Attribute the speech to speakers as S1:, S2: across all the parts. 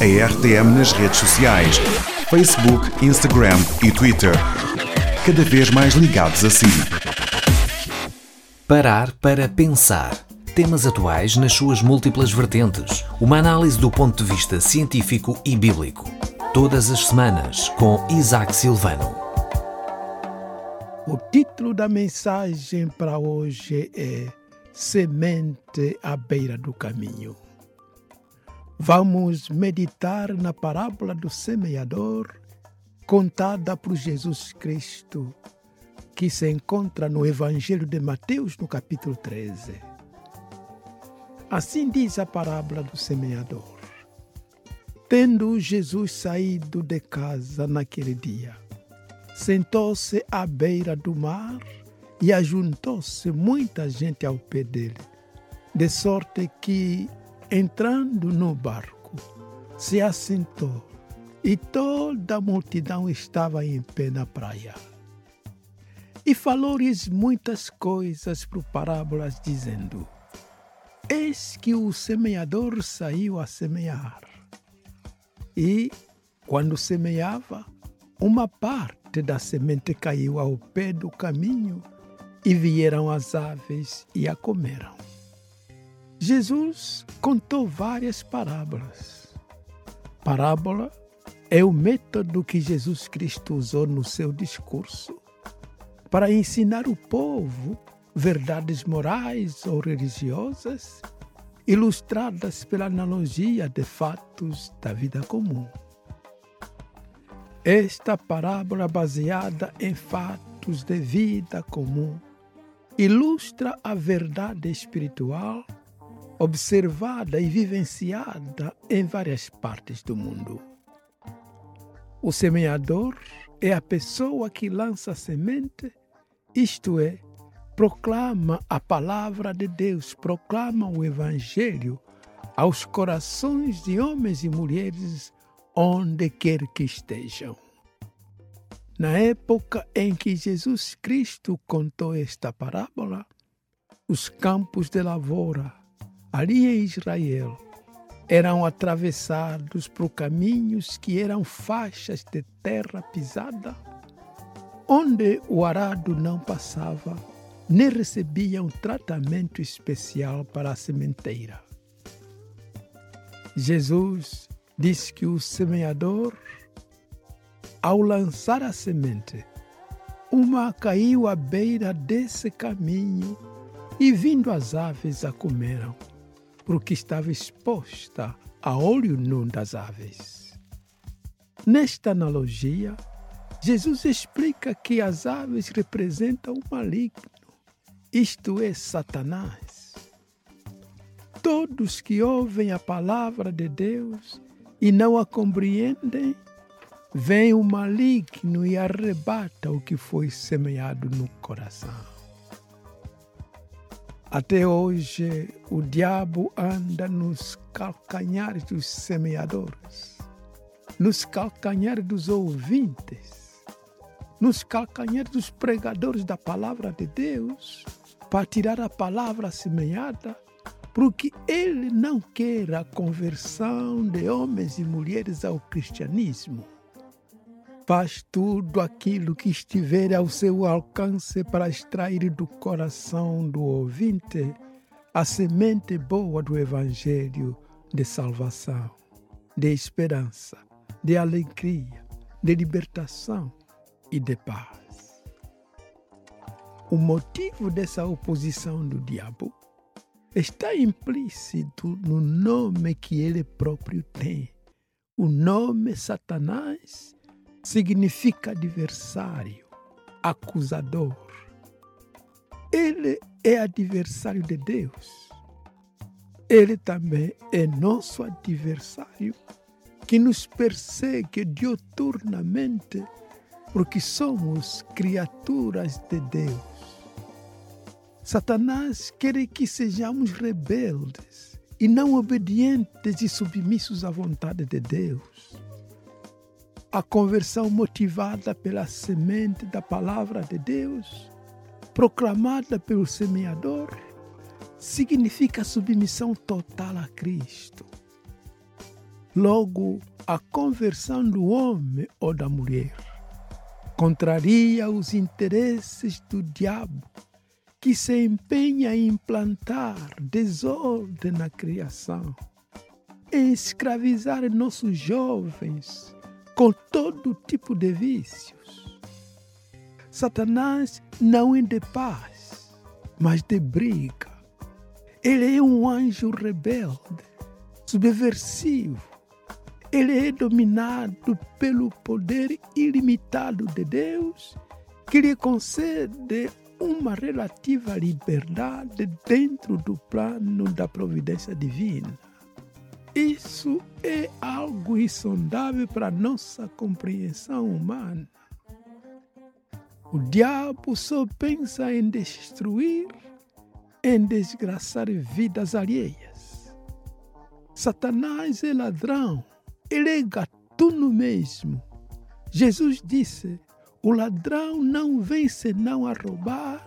S1: a RTM nas redes sociais: Facebook, Instagram e Twitter. Cada vez mais ligados a si.
S2: Parar para pensar. Temas atuais nas suas múltiplas vertentes. Uma análise do ponto de vista científico e bíblico. Todas as semanas, com Isaac Silvano.
S3: O título da mensagem para hoje é Semente à beira do caminho. Vamos meditar na parábola do semeador contada por Jesus Cristo, que se encontra no Evangelho de Mateus, no capítulo 13. Assim diz a parábola do semeador. Tendo Jesus saído de casa naquele dia, sentou-se à beira do mar e ajuntou-se muita gente ao pé dele, de sorte que, entrando no barco, se assentou e toda a multidão estava em pé na praia. E falou-lhes muitas coisas por parábolas, dizendo: Eis que o semeador saiu a semear. E, quando semeava, uma parte da semente caiu ao pé do caminho e vieram as aves e a comeram. Jesus contou várias parábolas. Parábola é o método que Jesus Cristo usou no seu discurso para ensinar o povo verdades morais ou religiosas ilustradas pela analogia de fatos da vida comum. Esta parábola, baseada em fatos de vida comum, ilustra a verdade espiritual observada e vivenciada em várias partes do mundo. O semeador é a pessoa que lança a semente, isto é, proclama a palavra de Deus, proclama o Evangelho aos corações de homens e mulheres onde quer que estejam. Na época em que Jesus Cristo contou esta parábola, os campos de lavoura, ali em Israel, eram atravessados por caminhos que eram faixas de terra pisada, onde o arado não passava nem recebia um tratamento especial para a sementeira. Jesus disse que o semeador, ao lançar a semente, uma caiu à beira desse caminho e vindo as aves a comeram, porque estava exposta a olho nu das aves. Nesta analogia, Jesus explica que as aves representam o maligno, isto é, Satanás. Todos que ouvem a palavra de Deus e não a compreendem, vem o maligno e arrebata o que foi semeado no coração. Até hoje, o diabo anda nos calcanhares dos semeadores, nos calcanhares dos ouvintes, nos calcanhares dos pregadores da palavra de Deus, para tirar a palavra semeada, porque ele não quer a conversão de homens e mulheres ao cristianismo. Faz tudo aquilo que estiver ao seu alcance para extrair do coração do ouvinte a semente boa do Evangelho de salvação, de esperança, de alegria, de libertação e de paz. O motivo dessa oposição do diabo está implícito no nome que ele próprio tem. O nome Satanás significa adversário, acusador. Ele é adversário de Deus. Ele também é nosso adversário, que nos persegue dioturnamente, porque somos criaturas de Deus. Satanás quer que sejamos rebeldes e não obedientes e submissos à vontade de Deus. A conversão motivada pela semente da palavra de Deus, proclamada pelo semeador, significa submissão total a Cristo. Logo, a conversão do homem ou da mulher contraria os interesses do diabo, que se empenha em implantar desordem na criação, em escravizar nossos jovens com todo tipo de vícios. Satanás não é de paz, mas de briga. Ele é um anjo rebelde, subversivo, ele é dominado pelo poder ilimitado de Deus, que lhe concede uma relativa liberdade dentro do plano da providência divina. Isso é algo insondável para nossa compreensão humana. O diabo só pensa em destruir, em desgraçar vidas alheias. Satanás é ladrão ele é gatuno mesmo. Jesus disse: o ladrão não vem senão a roubar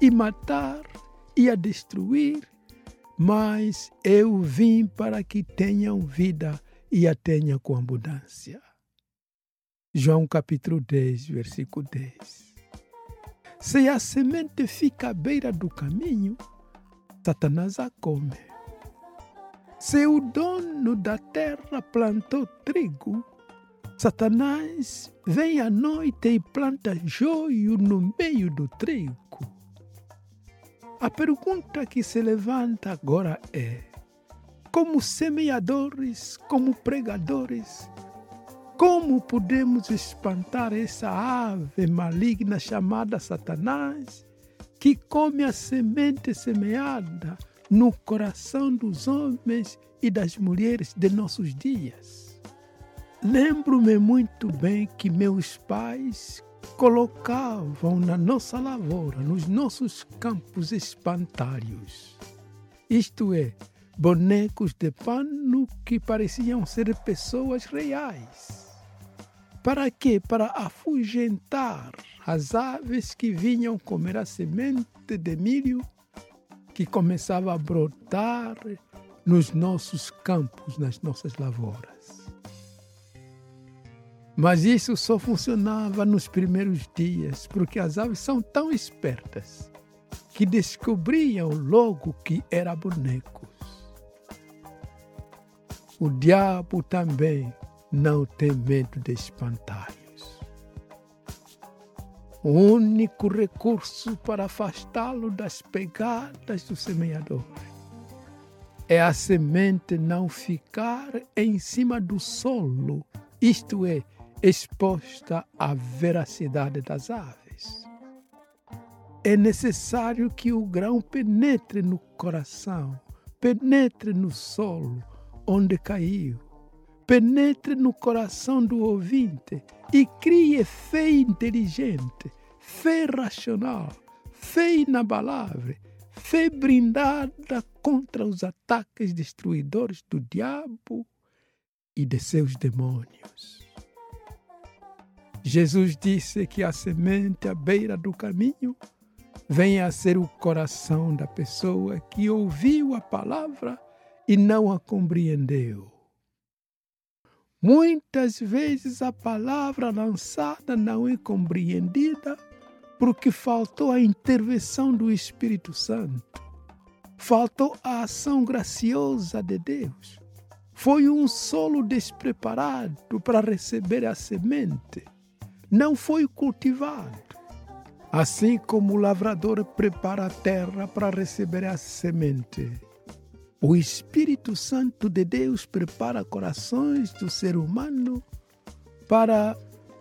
S3: e matar e a destruir, mas eu vim para que tenham vida e a tenham com abundância. João capítulo 10, versículo 10. Se a semente fica à beira do caminho, Satanás a come. Se o dono da terra plantou trigo, Satanás vem à noite e planta joio no meio do trigo. A pergunta que se levanta agora é: como semeadores, como pregadores, como podemos espantar essa ave maligna chamada Satanás, que come a semente semeada no coração dos homens e das mulheres de nossos dias. Lembro-me muito bem que meus pais colocavam na nossa lavoura, nos nossos campos espantalhos, isto é, bonecos de pano que pareciam ser pessoas reais. Para quê? Para afugentar as aves que vinham comer a semente de milho que começava a brotar nos nossos campos, nas nossas lavouras. Mas isso só funcionava nos primeiros dias, porque as aves são tão espertas que descobriam logo que eram bonecos. O diabo também não tem medo de espantalho. O único recurso para afastá-lo das pegadas do semeador é a semente não ficar em cima do solo, isto é, exposta à veracidade das aves. É necessário que o grão penetre no coração, penetre no solo onde caiu, penetre no coração do ouvinte e crie fé inteligente, fé racional, fé inabalável, fé brindada contra os ataques destruidores do diabo e de seus demônios. Jesus disse que a semente à beira do caminho vem a ser o coração da pessoa que ouviu a palavra e não a compreendeu. Muitas vezes a palavra lançada não é compreendida porque faltou a intervenção do Espírito Santo, faltou a ação graciosa de Deus. Foi um solo despreparado para receber a semente, não foi cultivado. Assim como o lavrador prepara a terra para receber a semente, o Espírito Santo de Deus prepara corações do ser humano para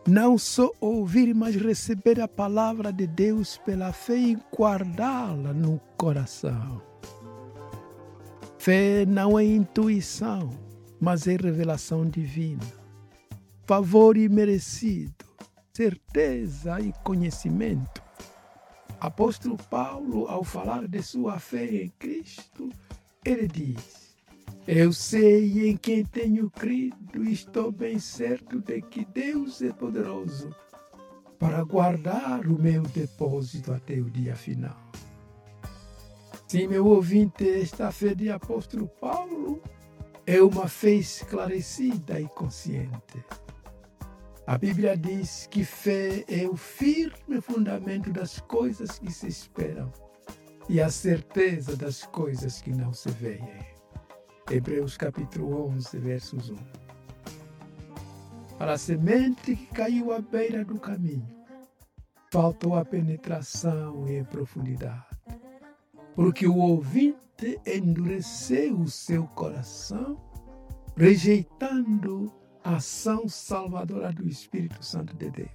S3: não só ouvir, mas receber a palavra de Deus pela fé e guardá-la no coração. Fé não é intuição, mas é revelação divina. Favor imerecido, certeza e conhecimento. Apóstolo Paulo, ao falar de sua fé em Cristo, ele diz: Eu sei em quem tenho crido e estou bem certo de que Deus é poderoso para guardar o meu depósito até o dia final. Sim, meu ouvinte, esta fé de apóstolo Paulo é uma fé esclarecida e consciente. A Bíblia diz que fé é o firme fundamento das coisas que se esperam e a certeza das coisas que não se veem. Hebreus capítulo 11, versos 1. Para a semente que caiu à beira do caminho, faltou a penetração e a profundidade, porque o ouvinte endureceu o seu coração, rejeitando ação salvadora do Espírito Santo de Deus.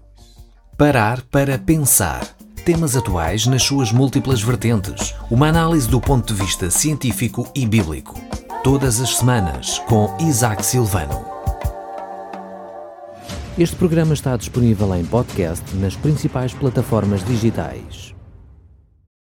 S2: Parar para pensar. Temas atuais nas suas múltiplas vertentes. Uma análise do ponto de vista científico e bíblico. Todas as semanas, com Isaac Silvano. Este programa está disponível em podcast nas principais plataformas digitais.